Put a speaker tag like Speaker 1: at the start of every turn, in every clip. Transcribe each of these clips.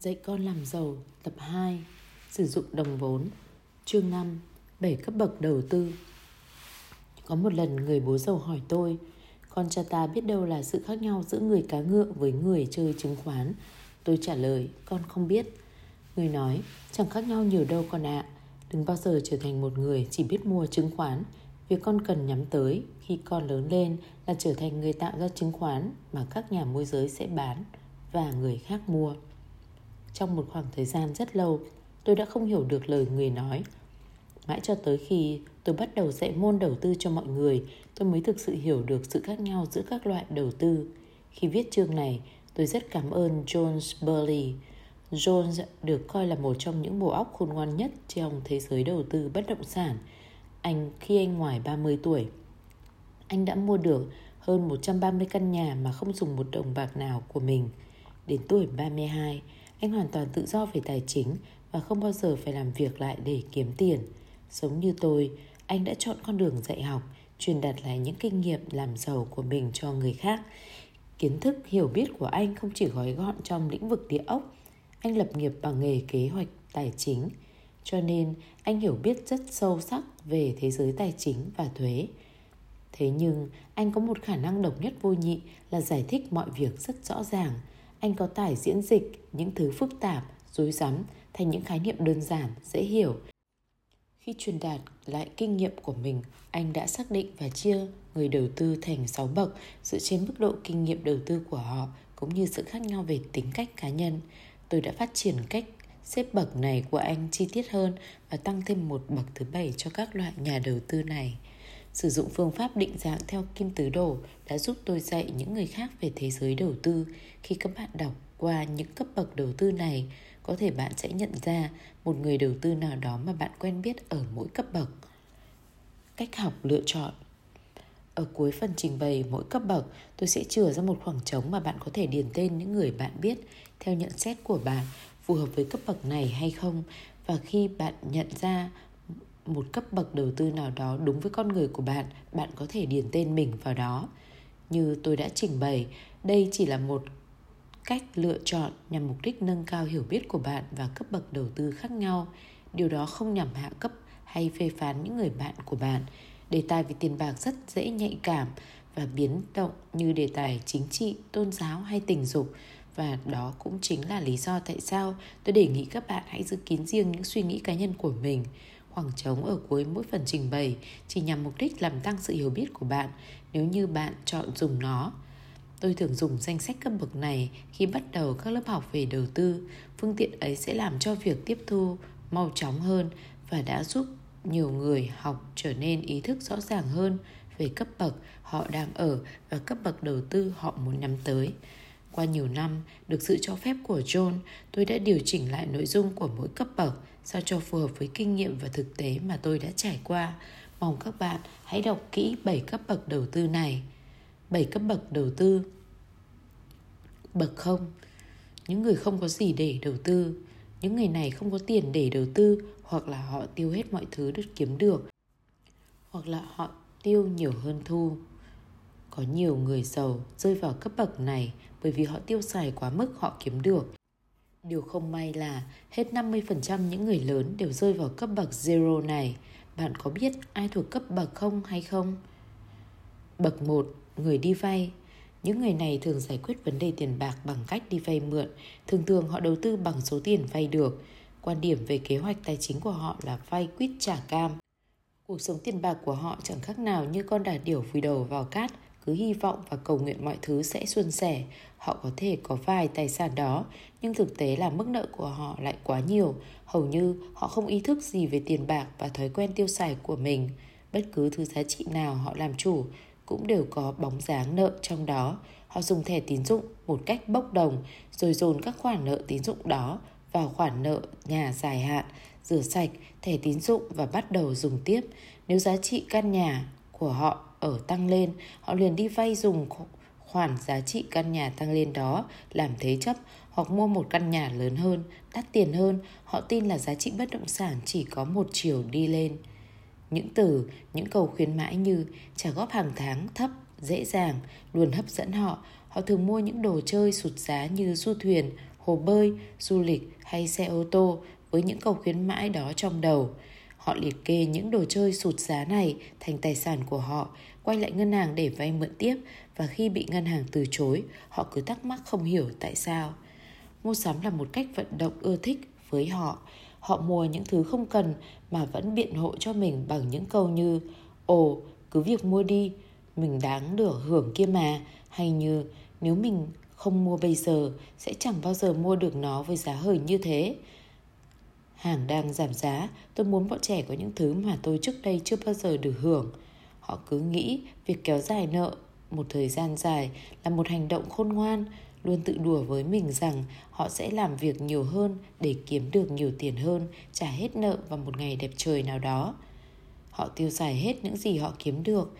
Speaker 1: Dạy con làm giàu, tập 2 Sử dụng đồng vốn. Chương 5 7 cấp bậc đầu tư. Có một lần người bố giàu hỏi tôi, Con cha ta biết đâu là sự khác nhau giữa người cá ngựa với người chơi chứng khoán? Tôi trả lời, con không biết. Người nói, chẳng khác nhau nhiều đâu con ạ. À. Đừng bao giờ trở thành một người chỉ biết mua chứng khoán. Việc con cần nhắm tới khi con lớn lên là trở thành người tạo ra chứng khoán mà các nhà môi giới sẽ bán và người khác mua. Trong một khoảng thời gian rất lâu, tôi đã không hiểu được lời người nói. Mãi cho tới khi tôi bắt đầu dạy môn đầu tư cho mọi người, tôi mới thực sự hiểu được sự khác nhau giữa các loại đầu tư. Khi viết chương này, tôi rất cảm ơn Jones Burley. Jones được coi là một trong những bộ óc khôn ngoan nhất trong thế giới đầu tư bất động sản. Anh khi anh ngoài 30 tuổi, anh đã mua được hơn 130 căn nhà mà không dùng một đồng bạc nào của mình. Đến tuổi 32, anh hoàn toàn tự do về tài chính và không bao giờ phải làm việc lại để kiếm tiền. Giống như tôi, anh đã chọn con đường dạy học, truyền đạt lại những kinh nghiệm làm giàu của mình cho người khác. Kiến thức, hiểu biết của anh không chỉ gói gọn trong lĩnh vực địa ốc, anh lập nghiệp bằng nghề kế hoạch tài chính. Cho nên anh hiểu biết rất sâu sắc về thế giới tài chính và thuế. Thế nhưng anh có một khả năng độc nhất vô nhị là giải thích mọi việc rất rõ ràng – anh có tài diễn dịch những thứ phức tạp, rối rắm thành những khái niệm đơn giản, dễ hiểu. Khi truyền đạt lại kinh nghiệm của mình, anh đã xác định và chia người đầu tư thành 6 bậc dựa trên mức độ kinh nghiệm đầu tư của họ cũng như sự khác nhau về tính cách cá nhân. Tôi đã phát triển cách xếp bậc này của anh chi tiết hơn và tăng thêm một bậc thứ bảy cho các loại nhà đầu tư này. Sử dụng phương pháp định dạng theo kim tứ đồ đã giúp tôi dạy những người khác về thế giới đầu tư. Khi các bạn đọc qua những cấp bậc đầu tư này, có thể bạn sẽ nhận ra một người đầu tư nào đó mà bạn quen biết ở mỗi cấp bậc. Cách học lựa chọn ở cuối phần trình bày mỗi cấp bậc, tôi sẽ chừa ra một khoảng trống mà bạn có thể điền tên những người bạn biết theo nhận xét của bạn phù hợp với cấp bậc này hay không và khi bạn nhận ra một cấp bậc đầu tư nào đó đúng với con người của bạn bạn có thể điền tên mình vào đó. Như tôi đã trình bày, đây chỉ là một cách lựa chọn nhằm mục đích nâng cao hiểu biết của bạn và cấp bậc đầu tư khác nhau. Điều đó không nhằm hạ cấp hay phê phán những người bạn của bạn. Đề tài về tiền bạc rất dễ nhạy cảm và biến động như đề tài chính trị, tôn giáo hay tình dục. Và đó cũng chính là lý do tại sao tôi đề nghị các bạn hãy giữ kín riêng những suy nghĩ cá nhân của mình khoảng trống ở cuối mỗi phần trình bày chỉ nhằm mục đích làm tăng sự hiểu biết của bạn nếu như bạn chọn dùng nó. Tôi thường dùng danh sách cấp bậc này khi bắt đầu các lớp học về đầu tư. Phương tiện ấy sẽ làm cho việc tiếp thu mau chóng hơn và đã giúp nhiều người học trở nên ý thức rõ ràng hơn về cấp bậc họ đang ở và cấp bậc đầu tư họ muốn nhắm tới. Qua nhiều năm, được sự cho phép của John, tôi đã điều chỉnh lại nội dung của mỗi cấp bậc sao cho phù hợp với kinh nghiệm và thực tế mà tôi đã trải qua. Mong các bạn hãy đọc kỹ 7 cấp bậc đầu tư này. 7 cấp bậc đầu tư. Bậc không. Những người không có gì để đầu tư. Những người này không có tiền để đầu tư Hoặc là họ tiêu hết mọi thứ được kiếm được. Hoặc là họ tiêu nhiều hơn thu. Có nhiều người giàu rơi vào cấp bậc này Bởi vì họ tiêu xài quá mức họ kiếm được. Điều không may là hết 50% những người lớn đều rơi vào cấp bậc zero này. Bạn có biết ai thuộc cấp bậc không hay không? Bậc 1, người đi vay. Những người này thường giải quyết vấn đề tiền bạc bằng cách đi vay mượn. Thường thường họ đầu tư bằng số tiền vay được. Quan điểm về kế hoạch tài chính của họ là vay quýt trả cam. Cuộc sống tiền bạc của họ chẳng khác nào như con đà điểu vùi đầu vào cát – cứ hy vọng và cầu nguyện mọi thứ sẽ suôn sẻ. Họ có thể có vài tài sản đó, nhưng thực tế là mức nợ của họ lại quá nhiều. Hầu như họ không ý thức gì về tiền bạc và thói quen tiêu xài của mình. Bất cứ thứ giá trị nào họ làm chủ cũng đều có bóng dáng nợ trong đó. Họ dùng thẻ tín dụng một cách bốc đồng rồi dồn các khoản nợ tín dụng đó vào khoản nợ nhà dài hạn, rửa sạch thẻ tín dụng và bắt đầu dùng tiếp. Nếu giá trị căn nhà của họ ở tăng lên, họ liền đi vay dùng khoản giá trị căn nhà tăng lên đó làm thế chấp hoặc mua một căn nhà lớn hơn, đắt tiền hơn, họ tin là giá trị bất động sản chỉ có một chiều đi lên. Những từ, những câu khuyến mãi như trả góp hàng tháng thấp, dễ dàng, luôn hấp dẫn họ. Họ thường mua những đồ chơi sụt giá như du thuyền, hồ bơi, du lịch hay xe ô tô với những câu khuyến mãi đó trong đầu. Họ liệt kê những đồ chơi sụt giá này thành tài sản của họ, quay lại ngân hàng để vay mượn tiếp và khi bị ngân hàng từ chối, họ cứ thắc mắc không hiểu tại sao. Mua sắm là một cách vận động ưa thích với họ. Họ mua những thứ không cần mà vẫn biện hộ cho mình bằng những câu như Ồ, cứ việc mua đi, mình đáng được hưởng kia mà. Hay như nếu mình không mua bây giờ sẽ chẳng bao giờ mua được nó với giá hời như thế. Hàng đang giảm giá, tôi muốn bọn trẻ có những thứ mà tôi trước đây chưa bao giờ được hưởng. Họ cứ nghĩ việc kéo dài nợ một thời gian dài là một hành động khôn ngoan, luôn tự đùa với mình rằng họ sẽ làm việc nhiều hơn để kiếm được nhiều tiền hơn, trả hết nợ vào một ngày đẹp trời nào đó. Họ tiêu xài hết những gì họ kiếm được.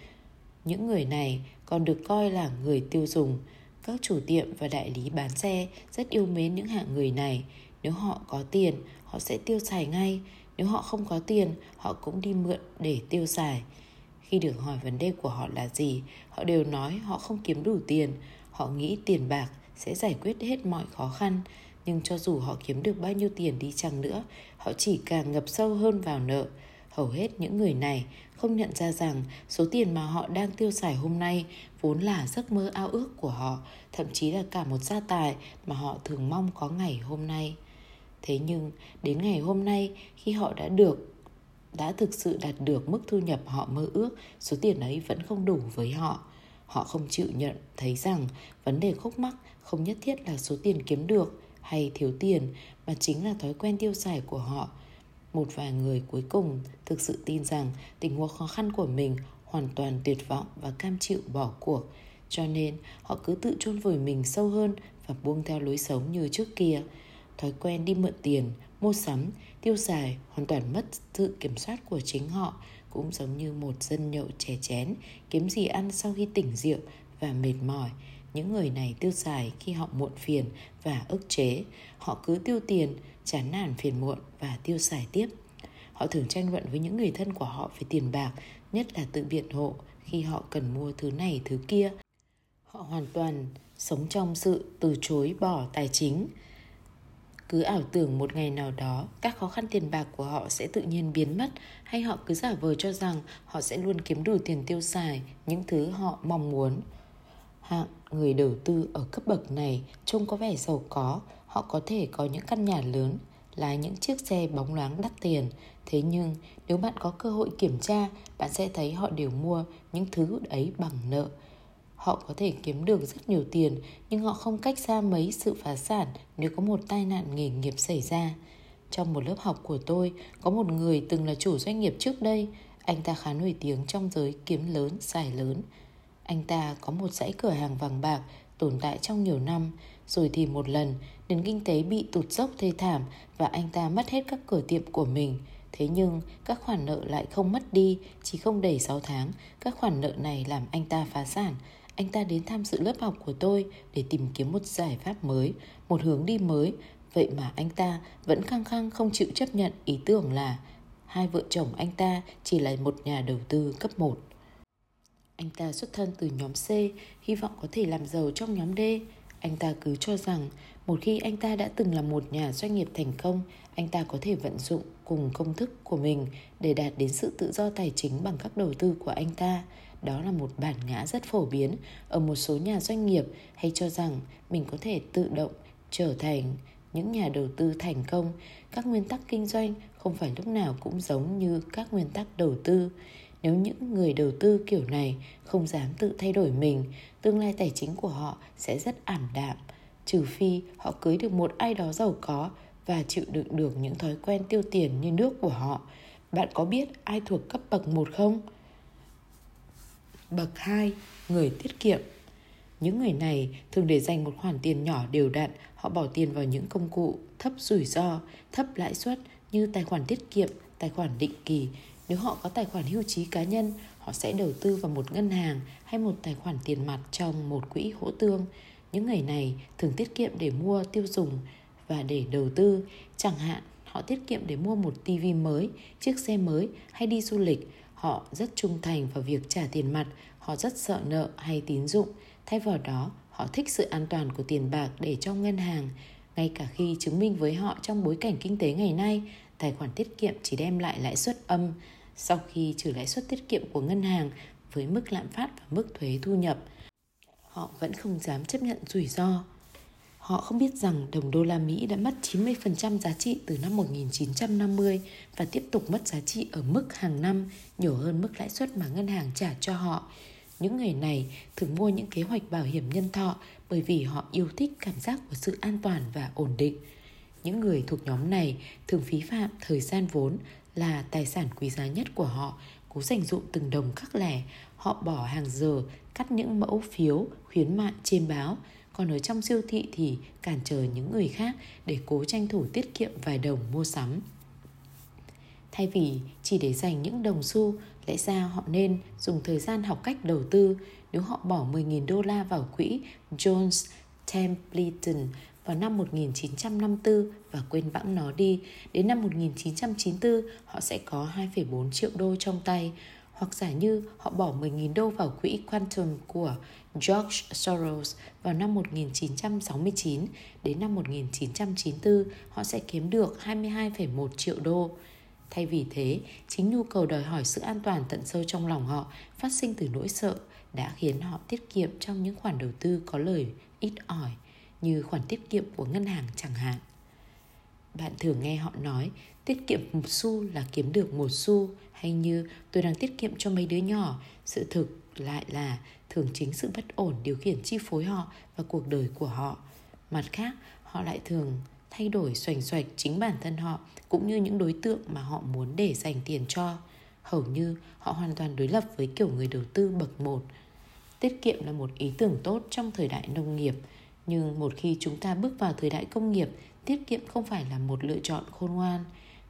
Speaker 1: Những người này còn được coi là người tiêu dùng. Các chủ tiệm và đại lý bán xe rất yêu mến những hạng người này. Nếu họ có tiền, họ sẽ tiêu xài ngay. Nếu họ không có tiền, họ cũng đi mượn để tiêu xài. Khi được hỏi vấn đề của họ là gì, họ đều nói họ không kiếm đủ tiền. Họ nghĩ tiền bạc sẽ giải quyết hết mọi khó khăn. Nhưng cho dù họ kiếm được bao nhiêu tiền đi chăng nữa, họ chỉ càng ngập sâu hơn vào nợ. Hầu hết những người này không nhận ra rằng số tiền mà họ đang tiêu xài hôm nay vốn là giấc mơ ao ước của họ, thậm chí là cả một gia tài mà họ thường mong có ngày hôm nay. Thế nhưng đến ngày hôm nay khi họ đã được đã thực sự đạt được mức thu nhập họ mơ ước, số tiền ấy vẫn không đủ với họ. Họ không chịu nhận thấy rằng vấn đề khúc mắc không nhất thiết là số tiền kiếm được hay thiếu tiền mà chính là thói quen tiêu xài của họ. Một vài người cuối cùng thực sự tin rằng tình huống khó khăn của mình hoàn toàn tuyệt vọng và cam chịu bỏ cuộc. Cho nên họ cứ tự chôn vùi mình sâu hơn và buông theo lối sống như trước kia thói quen đi mượn tiền, mua sắm, tiêu xài, hoàn toàn mất sự kiểm soát của chính họ. Cũng giống như một dân nhậu chè chén, kiếm gì ăn sau khi tỉnh rượu và mệt mỏi. Những người này tiêu xài khi họ muộn phiền và ức chế. Họ cứ tiêu tiền, chán nản phiền muộn và tiêu xài tiếp. Họ thường tranh luận với những người thân của họ về tiền bạc, nhất là tự biện hộ, khi họ cần mua thứ này, thứ kia. Họ hoàn toàn sống trong sự từ chối bỏ tài chính cứ ảo tưởng một ngày nào đó, các khó khăn tiền bạc của họ sẽ tự nhiên biến mất, hay họ cứ giả vờ cho rằng họ sẽ luôn kiếm đủ tiền tiêu xài những thứ họ mong muốn. Hạng người đầu tư ở cấp bậc này trông có vẻ giàu có, họ có thể có những căn nhà lớn, lái những chiếc xe bóng loáng đắt tiền. Thế nhưng, nếu bạn có cơ hội kiểm tra, bạn sẽ thấy họ đều mua những thứ ấy bằng nợ họ có thể kiếm được rất nhiều tiền nhưng họ không cách xa mấy sự phá sản nếu có một tai nạn nghề nghiệp xảy ra trong một lớp học của tôi có một người từng là chủ doanh nghiệp trước đây anh ta khá nổi tiếng trong giới kiếm lớn xài lớn anh ta có một dãy cửa hàng vàng bạc tồn tại trong nhiều năm, rồi thì một lần nền kinh tế bị tụt dốc thê thảm và anh ta mất hết các cửa tiệm của mình. Thế nhưng các khoản nợ lại không mất đi, chỉ không đầy 6 tháng, các khoản nợ này làm anh ta phá sản. Anh ta đến tham dự lớp học của tôi để tìm kiếm một giải pháp mới, một hướng đi mới. Vậy mà anh ta vẫn khăng khăng không chịu chấp nhận ý tưởng là hai vợ chồng anh ta chỉ là một nhà đầu tư cấp 1. Anh ta xuất thân từ nhóm C, hy vọng có thể làm giàu trong nhóm D. Anh ta cứ cho rằng một khi anh ta đã từng là một nhà doanh nghiệp thành công, anh ta có thể vận dụng cùng công thức của mình để đạt đến sự tự do tài chính bằng các đầu tư của anh ta. Đó là một bản ngã rất phổ biến ở một số nhà doanh nghiệp hay cho rằng mình có thể tự động trở thành những nhà đầu tư thành công. Các nguyên tắc kinh doanh không phải lúc nào cũng giống như các nguyên tắc đầu tư nếu những người đầu tư kiểu này không dám tự thay đổi mình, tương lai tài chính của họ sẽ rất ảm đạm, trừ phi họ cưới được một ai đó giàu có và chịu đựng được những thói quen tiêu tiền như nước của họ bạn có biết ai thuộc cấp bậc 1 không? Bậc 2, người tiết kiệm. Những người này thường để dành một khoản tiền nhỏ đều đặn, họ bỏ tiền vào những công cụ thấp rủi ro, thấp lãi suất như tài khoản tiết kiệm, tài khoản định kỳ nếu họ có tài khoản hưu trí cá nhân, họ sẽ đầu tư vào một ngân hàng hay một tài khoản tiền mặt trong một quỹ hỗ tương. Những người này thường tiết kiệm để mua tiêu dùng và để đầu tư. Chẳng hạn, họ tiết kiệm để mua một tivi mới, chiếc xe mới hay đi du lịch. Họ rất trung thành vào việc trả tiền mặt, họ rất sợ nợ hay tín dụng. Thay vào đó, họ thích sự an toàn của tiền bạc để trong ngân hàng ngay cả khi chứng minh với họ trong bối cảnh kinh tế ngày nay, tài khoản tiết kiệm chỉ đem lại lãi suất âm sau khi trừ lãi suất tiết kiệm của ngân hàng với mức lạm phát và mức thuế thu nhập. Họ vẫn không dám chấp nhận rủi ro. Họ không biết rằng đồng đô la Mỹ đã mất 90% giá trị từ năm 1950 và tiếp tục mất giá trị ở mức hàng năm nhiều hơn mức lãi suất mà ngân hàng trả cho họ. Những người này thường mua những kế hoạch bảo hiểm nhân thọ bởi vì họ yêu thích cảm giác của sự an toàn và ổn định. Những người thuộc nhóm này thường phí phạm thời gian vốn là tài sản quý giá nhất của họ, cố dành dụm từng đồng khắc lẻ. Họ bỏ hàng giờ cắt những mẫu phiếu khuyến mại trên báo, còn ở trong siêu thị thì cản trở những người khác để cố tranh thủ tiết kiệm vài đồng mua sắm. Thay vì chỉ để dành những đồng xu, lẽ ra họ nên dùng thời gian học cách đầu tư. Nếu họ bỏ 10.000 đô la vào quỹ Jones Templeton vào năm 1954 và quên bẵng nó đi, đến năm 1994 họ sẽ có 2,4 triệu đô trong tay. Hoặc giả như họ bỏ 10.000 đô vào quỹ Quantum của George Soros vào năm 1969 đến năm 1994 họ sẽ kiếm được 22,1 triệu đô. Thay vì thế, chính nhu cầu đòi hỏi sự an toàn tận sâu trong lòng họ phát sinh từ nỗi sợ đã khiến họ tiết kiệm trong những khoản đầu tư có lời ít ỏi như khoản tiết kiệm của ngân hàng chẳng hạn. Bạn thường nghe họ nói tiết kiệm một xu là kiếm được một xu hay như tôi đang tiết kiệm cho mấy đứa nhỏ. Sự thực lại là thường chính sự bất ổn điều khiển chi phối họ và cuộc đời của họ. Mặt khác, họ lại thường thay đổi xoành xoạch chính bản thân họ cũng như những đối tượng mà họ muốn để dành tiền cho. Hầu như họ hoàn toàn đối lập với kiểu người đầu tư bậc một. Tiết kiệm là một ý tưởng tốt trong thời đại nông nghiệp, nhưng một khi chúng ta bước vào thời đại công nghiệp, tiết kiệm không phải là một lựa chọn khôn ngoan.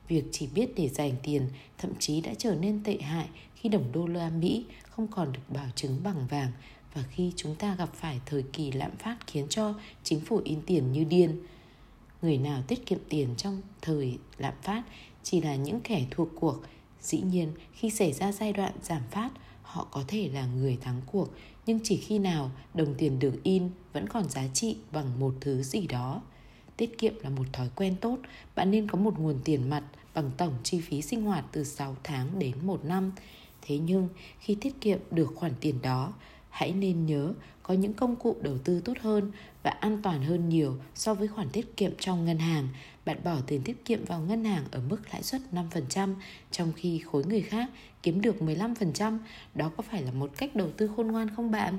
Speaker 1: Việc chỉ biết để dành tiền thậm chí đã trở nên tệ hại khi đồng đô la Mỹ không còn được bảo chứng bằng vàng. Và khi chúng ta gặp phải thời kỳ lạm phát khiến cho chính phủ in tiền như điên, người nào tiết kiệm tiền trong thời lạm phát chỉ là những kẻ thuộc cuộc. Dĩ nhiên, khi xảy ra giai đoạn giảm phát, họ có thể là người thắng cuộc, nhưng chỉ khi nào đồng tiền được in vẫn còn giá trị bằng một thứ gì đó. Tiết kiệm là một thói quen tốt, bạn nên có một nguồn tiền mặt bằng tổng chi phí sinh hoạt từ 6 tháng đến 1 năm thế nhưng khi tiết kiệm được khoản tiền đó hãy nên nhớ có những công cụ đầu tư tốt hơn và an toàn hơn nhiều so với khoản tiết kiệm trong ngân hàng. Bạn bỏ tiền tiết kiệm vào ngân hàng ở mức lãi suất 5% trong khi khối người khác kiếm được 15%, đó có phải là một cách đầu tư khôn ngoan không bạn?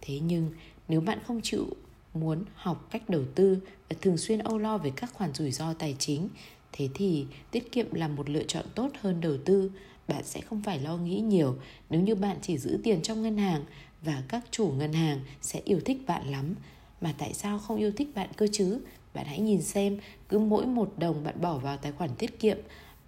Speaker 1: Thế nhưng nếu bạn không chịu muốn học cách đầu tư và thường xuyên âu lo về các khoản rủi ro tài chính, thế thì tiết kiệm là một lựa chọn tốt hơn đầu tư bạn sẽ không phải lo nghĩ nhiều nếu như bạn chỉ giữ tiền trong ngân hàng và các chủ ngân hàng sẽ yêu thích bạn lắm mà tại sao không yêu thích bạn cơ chứ bạn hãy nhìn xem, cứ mỗi một đồng bạn bỏ vào tài khoản tiết kiệm,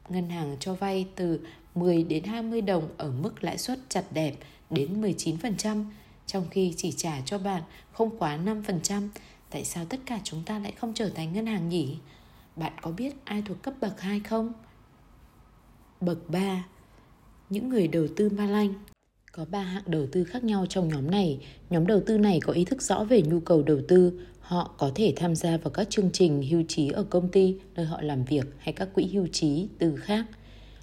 Speaker 1: ngân hàng cho vay từ 10 đến 20 đồng ở mức lãi suất chặt đẹp đến 19% trong khi chỉ trả cho bạn không quá 5%. Tại sao tất cả chúng ta lại không trở thành ngân hàng nhỉ? Bạn có biết ai thuộc cấp bậc 2 không? Bậc 3 những người đầu tư ma lanh. Có ba hạng đầu tư khác nhau trong nhóm này. Nhóm đầu tư này có ý thức rõ về nhu cầu đầu tư. Họ có thể tham gia vào các chương trình hưu trí ở công ty nơi họ làm việc hay các quỹ hưu trí từ khác.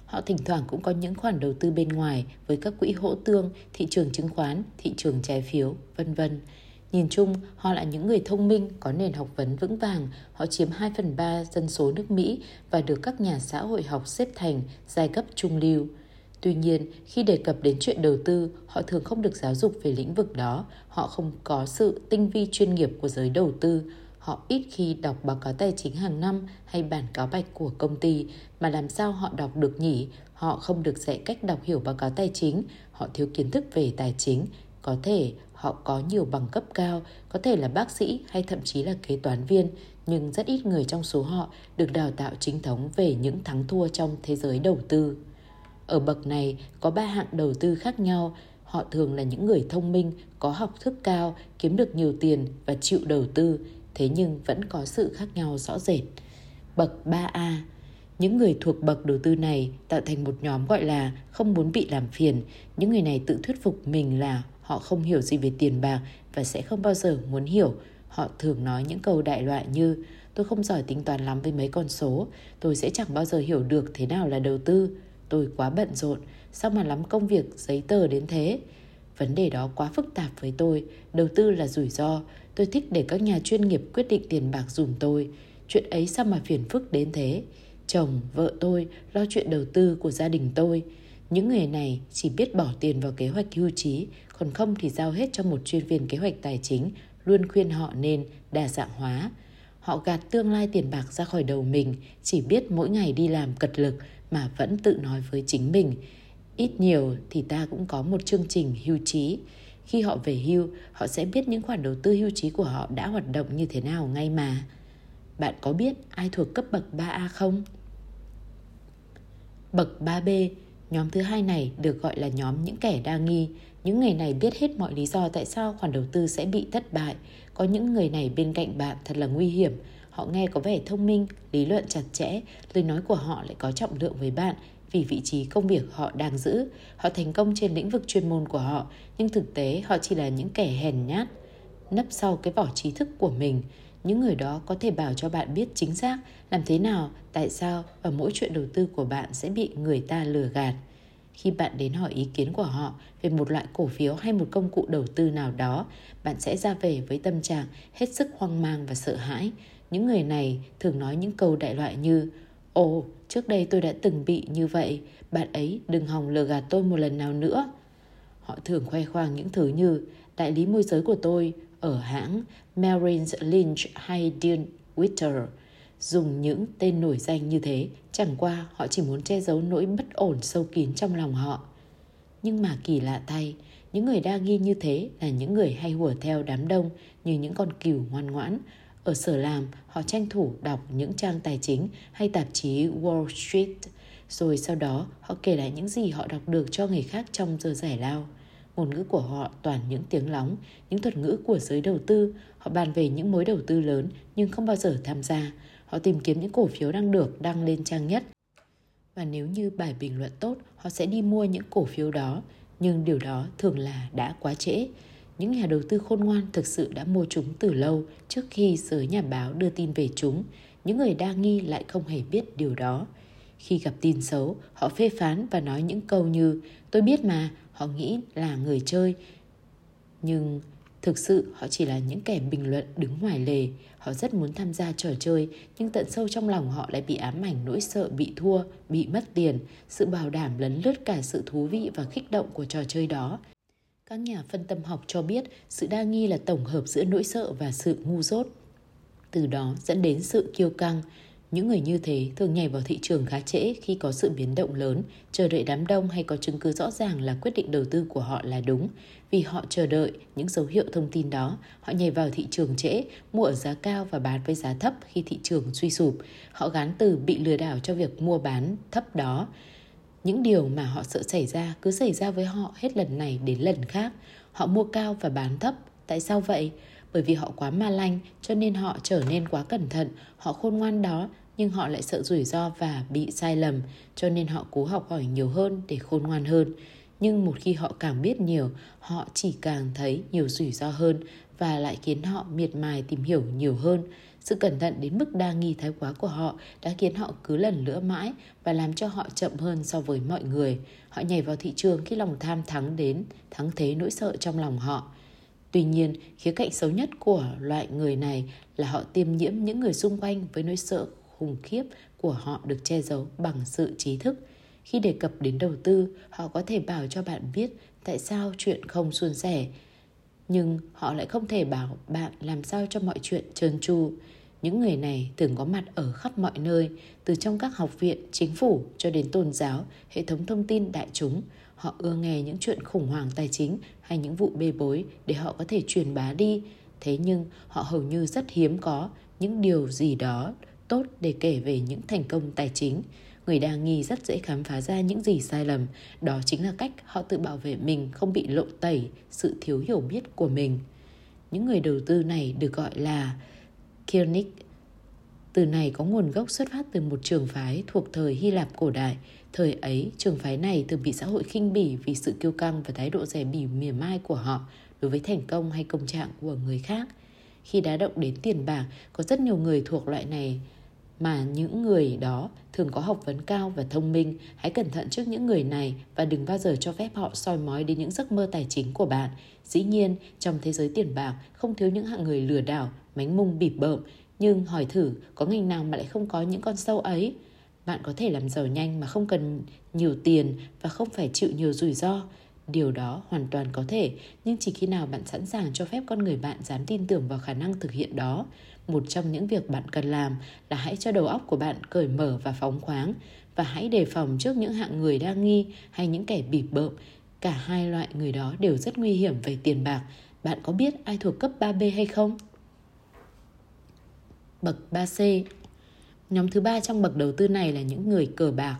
Speaker 1: Họ thỉnh thoảng cũng có những khoản đầu tư bên ngoài với các quỹ hỗ tương, thị trường chứng khoán, thị trường trái phiếu, vân vân. Nhìn chung, họ là những người thông minh, có nền học vấn vững vàng. Họ chiếm 2 phần 3 dân số nước Mỹ và được các nhà xã hội học xếp thành giai cấp trung lưu. Tuy nhiên, khi đề cập đến chuyện đầu tư, họ thường không được giáo dục về lĩnh vực đó, họ không có sự tinh vi chuyên nghiệp của giới đầu tư, họ ít khi đọc báo cáo tài chính hàng năm hay bản cáo bạch của công ty, mà làm sao họ đọc được nhỉ? Họ không được dạy cách đọc hiểu báo cáo tài chính, họ thiếu kiến thức về tài chính, có thể họ có nhiều bằng cấp cao, có thể là bác sĩ hay thậm chí là kế toán viên, nhưng rất ít người trong số họ được đào tạo chính thống về những thắng thua trong thế giới đầu tư. Ở bậc này có ba hạng đầu tư khác nhau. Họ thường là những người thông minh, có học thức cao, kiếm được nhiều tiền và chịu đầu tư, thế nhưng vẫn có sự khác nhau rõ rệt. Bậc 3A những người thuộc bậc đầu tư này tạo thành một nhóm gọi là không muốn bị làm phiền. Những người này tự thuyết phục mình là họ không hiểu gì về tiền bạc và sẽ không bao giờ muốn hiểu. Họ thường nói những câu đại loại như Tôi không giỏi tính toán lắm với mấy con số, tôi sẽ chẳng bao giờ hiểu được thế nào là đầu tư. Tôi quá bận rộn, sao mà lắm công việc, giấy tờ đến thế? Vấn đề đó quá phức tạp với tôi, đầu tư là rủi ro, tôi thích để các nhà chuyên nghiệp quyết định tiền bạc dùm tôi. Chuyện ấy sao mà phiền phức đến thế? Chồng, vợ tôi lo chuyện đầu tư của gia đình tôi. Những người này chỉ biết bỏ tiền vào kế hoạch hưu trí, còn không thì giao hết cho một chuyên viên kế hoạch tài chính, luôn khuyên họ nên đa dạng hóa. Họ gạt tương lai tiền bạc ra khỏi đầu mình, chỉ biết mỗi ngày đi làm cật lực mà vẫn tự nói với chính mình. Ít nhiều thì ta cũng có một chương trình hưu trí. Khi họ về hưu, họ sẽ biết những khoản đầu tư hưu trí của họ đã hoạt động như thế nào ngay mà. Bạn có biết ai thuộc cấp bậc 3A không? Bậc 3B, nhóm thứ hai này được gọi là nhóm những kẻ đa nghi. Những người này biết hết mọi lý do tại sao khoản đầu tư sẽ bị thất bại. Có những người này bên cạnh bạn thật là nguy hiểm. Họ nghe có vẻ thông minh, lý luận chặt chẽ, lời nói của họ lại có trọng lượng với bạn vì vị trí công việc họ đang giữ. Họ thành công trên lĩnh vực chuyên môn của họ, nhưng thực tế họ chỉ là những kẻ hèn nhát, nấp sau cái vỏ trí thức của mình. Những người đó có thể bảo cho bạn biết chính xác làm thế nào, tại sao và mỗi chuyện đầu tư của bạn sẽ bị người ta lừa gạt. Khi bạn đến hỏi ý kiến của họ về một loại cổ phiếu hay một công cụ đầu tư nào đó, bạn sẽ ra về với tâm trạng hết sức hoang mang và sợ hãi. Những người này thường nói những câu đại loại như Ồ, trước đây tôi đã từng bị như vậy, bạn ấy đừng hòng lừa gạt tôi một lần nào nữa. Họ thường khoe khoang những thứ như đại lý môi giới của tôi ở hãng Merrill Lynch hay Dean Witter – Dùng những tên nổi danh như thế, chẳng qua họ chỉ muốn che giấu nỗi bất ổn sâu kín trong lòng họ. Nhưng mà kỳ lạ thay, những người đa nghi như thế là những người hay hùa theo đám đông như những con cừu ngoan ngoãn. Ở sở làm, họ tranh thủ đọc những trang tài chính hay tạp chí Wall Street, rồi sau đó họ kể lại những gì họ đọc được cho người khác trong giờ giải lao. Ngôn ngữ của họ toàn những tiếng lóng, những thuật ngữ của giới đầu tư. Họ bàn về những mối đầu tư lớn nhưng không bao giờ tham gia. Họ tìm kiếm những cổ phiếu đang được đăng lên trang nhất. Và nếu như bài bình luận tốt, họ sẽ đi mua những cổ phiếu đó. Nhưng điều đó thường là đã quá trễ. Những nhà đầu tư khôn ngoan thực sự đã mua chúng từ lâu trước khi giới nhà báo đưa tin về chúng. Những người đa nghi lại không hề biết điều đó. Khi gặp tin xấu, họ phê phán và nói những câu như Tôi biết mà, họ nghĩ là người chơi. Nhưng Thực sự họ chỉ là những kẻ bình luận đứng ngoài lề, họ rất muốn tham gia trò chơi, nhưng tận sâu trong lòng họ lại bị ám ảnh nỗi sợ bị thua, bị mất tiền, sự bảo đảm lấn lướt cả sự thú vị và kích động của trò chơi đó. Các nhà phân tâm học cho biết sự đa nghi là tổng hợp giữa nỗi sợ và sự ngu dốt. Từ đó dẫn đến sự kiêu căng, những người như thế thường nhảy vào thị trường khá trễ khi có sự biến động lớn, chờ đợi đám đông hay có chứng cứ rõ ràng là quyết định đầu tư của họ là đúng. Vì họ chờ đợi những dấu hiệu thông tin đó, họ nhảy vào thị trường trễ, mua ở giá cao và bán với giá thấp khi thị trường suy sụp. Họ gán từ bị lừa đảo cho việc mua bán thấp đó. Những điều mà họ sợ xảy ra cứ xảy ra với họ hết lần này đến lần khác. Họ mua cao và bán thấp. Tại sao vậy? Bởi vì họ quá ma lanh cho nên họ trở nên quá cẩn thận, họ khôn ngoan đó nhưng họ lại sợ rủi ro và bị sai lầm, cho nên họ cố học hỏi nhiều hơn để khôn ngoan hơn. Nhưng một khi họ càng biết nhiều, họ chỉ càng thấy nhiều rủi ro hơn và lại khiến họ miệt mài tìm hiểu nhiều hơn. Sự cẩn thận đến mức đa nghi thái quá của họ đã khiến họ cứ lần lữa mãi và làm cho họ chậm hơn so với mọi người. Họ nhảy vào thị trường khi lòng tham thắng đến, thắng thế nỗi sợ trong lòng họ. Tuy nhiên, khía cạnh xấu nhất của loại người này là họ tiêm nhiễm những người xung quanh với nỗi sợ khủng khiếp của họ được che giấu bằng sự trí thức. Khi đề cập đến đầu tư, họ có thể bảo cho bạn biết tại sao chuyện không suôn sẻ, nhưng họ lại không thể bảo bạn làm sao cho mọi chuyện trơn tru. Những người này thường có mặt ở khắp mọi nơi, từ trong các học viện, chính phủ cho đến tôn giáo, hệ thống thông tin đại chúng. Họ ưa nghe những chuyện khủng hoảng tài chính hay những vụ bê bối để họ có thể truyền bá đi. Thế nhưng họ hầu như rất hiếm có những điều gì đó tốt để kể về những thành công tài chính. Người đa nghi rất dễ khám phá ra những gì sai lầm. Đó chính là cách họ tự bảo vệ mình không bị lộ tẩy sự thiếu hiểu biết của mình. Những người đầu tư này được gọi là kiernik. Từ này có nguồn gốc xuất phát từ một trường phái thuộc thời Hy Lạp cổ đại. Thời ấy, trường phái này thường bị xã hội khinh bỉ vì sự kiêu căng và thái độ rẻ bỉ mỉa mai của họ đối với thành công hay công trạng của người khác – Khi đá động đến tiền bạc, có rất nhiều người thuộc loại này mà những người đó thường có học vấn cao và thông minh. Hãy cẩn thận trước những người này và đừng bao giờ cho phép họ soi mói đến những giấc mơ tài chính của bạn. Dĩ nhiên, trong thế giới tiền bạc không thiếu những hạng người lừa đảo, mánh mung bịp bợm, nhưng hỏi thử có ngành nào mà lại không có những con sâu ấy? Bạn có thể làm giàu nhanh mà không cần nhiều tiền và không phải chịu nhiều rủi ro. Điều đó hoàn toàn có thể, nhưng chỉ khi nào bạn sẵn sàng cho phép con người bạn dám tin tưởng vào khả năng thực hiện đó. Một trong những việc bạn cần làm là hãy cho đầu óc của bạn cởi mở và phóng khoáng và hãy đề phòng trước những hạng người đa nghi hay những kẻ bịp bợm. Cả hai loại người đó đều rất nguy hiểm về tiền bạc. Bạn có biết ai thuộc cấp 3B hay không? Bậc 3C Nhóm thứ ba trong bậc đầu tư này là những người cờ bạc.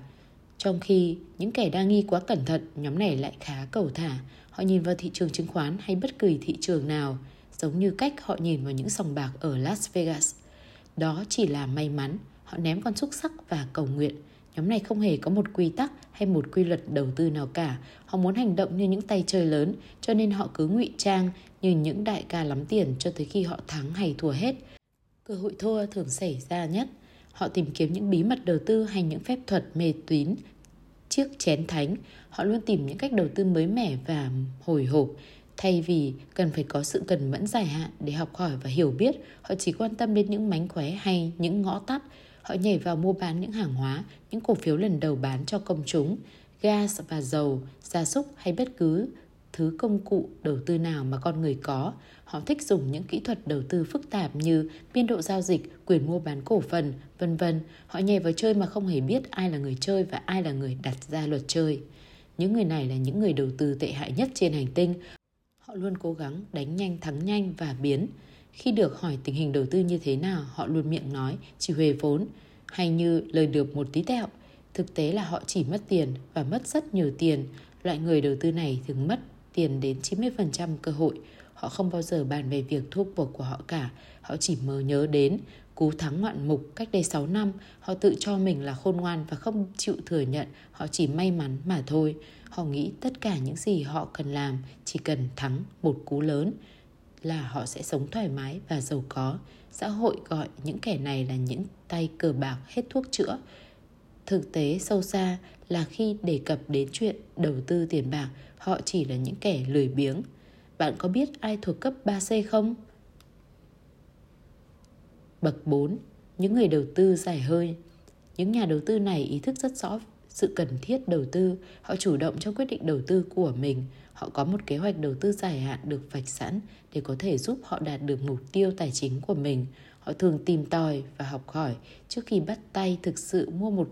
Speaker 1: Trong khi những kẻ đa nghi quá cẩn thận, nhóm này lại khá cầu thả. Họ nhìn vào thị trường chứng khoán hay bất kỳ thị trường nào, giống như cách họ nhìn vào những sòng bạc ở Las Vegas. Đó chỉ là may mắn, họ ném con xúc sắc và cầu nguyện. Nhóm này không hề có một quy tắc hay một quy luật đầu tư nào cả. Họ muốn hành động như những tay chơi lớn, cho nên họ cứ ngụy trang như những đại ca lắm tiền cho tới khi họ thắng hay thua hết. Cơ hội thua thường xảy ra nhất Họ tìm kiếm những bí mật đầu tư hay những phép thuật mê tín chiếc chén thánh. Họ luôn tìm những cách đầu tư mới mẻ và hồi hộp. Thay vì cần phải có sự cần mẫn dài hạn để học hỏi và hiểu biết, họ chỉ quan tâm đến những mánh khóe hay những ngõ tắt. Họ nhảy vào mua bán những hàng hóa, những cổ phiếu lần đầu bán cho công chúng, gas và dầu, gia súc hay bất cứ thứ công cụ đầu tư nào mà con người có. Họ thích dùng những kỹ thuật đầu tư phức tạp như biên độ giao dịch, quyền mua bán cổ phần, vân vân. Họ nhảy vào chơi mà không hề biết ai là người chơi và ai là người đặt ra luật chơi. Những người này là những người đầu tư tệ hại nhất trên hành tinh. Họ luôn cố gắng đánh nhanh thắng nhanh và biến. Khi được hỏi tình hình đầu tư như thế nào, họ luôn miệng nói chỉ huề vốn hay như lời được một tí tẹo. Thực tế là họ chỉ mất tiền và mất rất nhiều tiền. Loại người đầu tư này thường mất tiền đến 90% cơ hội. Họ không bao giờ bàn về việc thuốc buộc của họ cả. Họ chỉ mơ nhớ đến cú thắng ngoạn mục cách đây 6 năm. Họ tự cho mình là khôn ngoan và không chịu thừa nhận họ chỉ may mắn mà thôi. Họ nghĩ tất cả những gì họ cần làm chỉ cần thắng một cú lớn là họ sẽ sống thoải mái và giàu có. Xã hội gọi những kẻ này là những tay cờ bạc hết thuốc chữa. Thực tế sâu xa là khi đề cập đến chuyện đầu tư tiền bạc, họ chỉ là những kẻ lười biếng. Bạn có biết ai thuộc cấp 3C không? Bậc 4. Những người đầu tư dài hơi. Những nhà đầu tư này ý thức rất rõ sự cần thiết đầu tư. Họ chủ động trong quyết định đầu tư của mình. Họ có một kế hoạch đầu tư dài hạn được vạch sẵn để có thể giúp họ đạt được mục tiêu tài chính của mình. Họ thường tìm tòi và học hỏi trước khi bắt tay thực sự mua một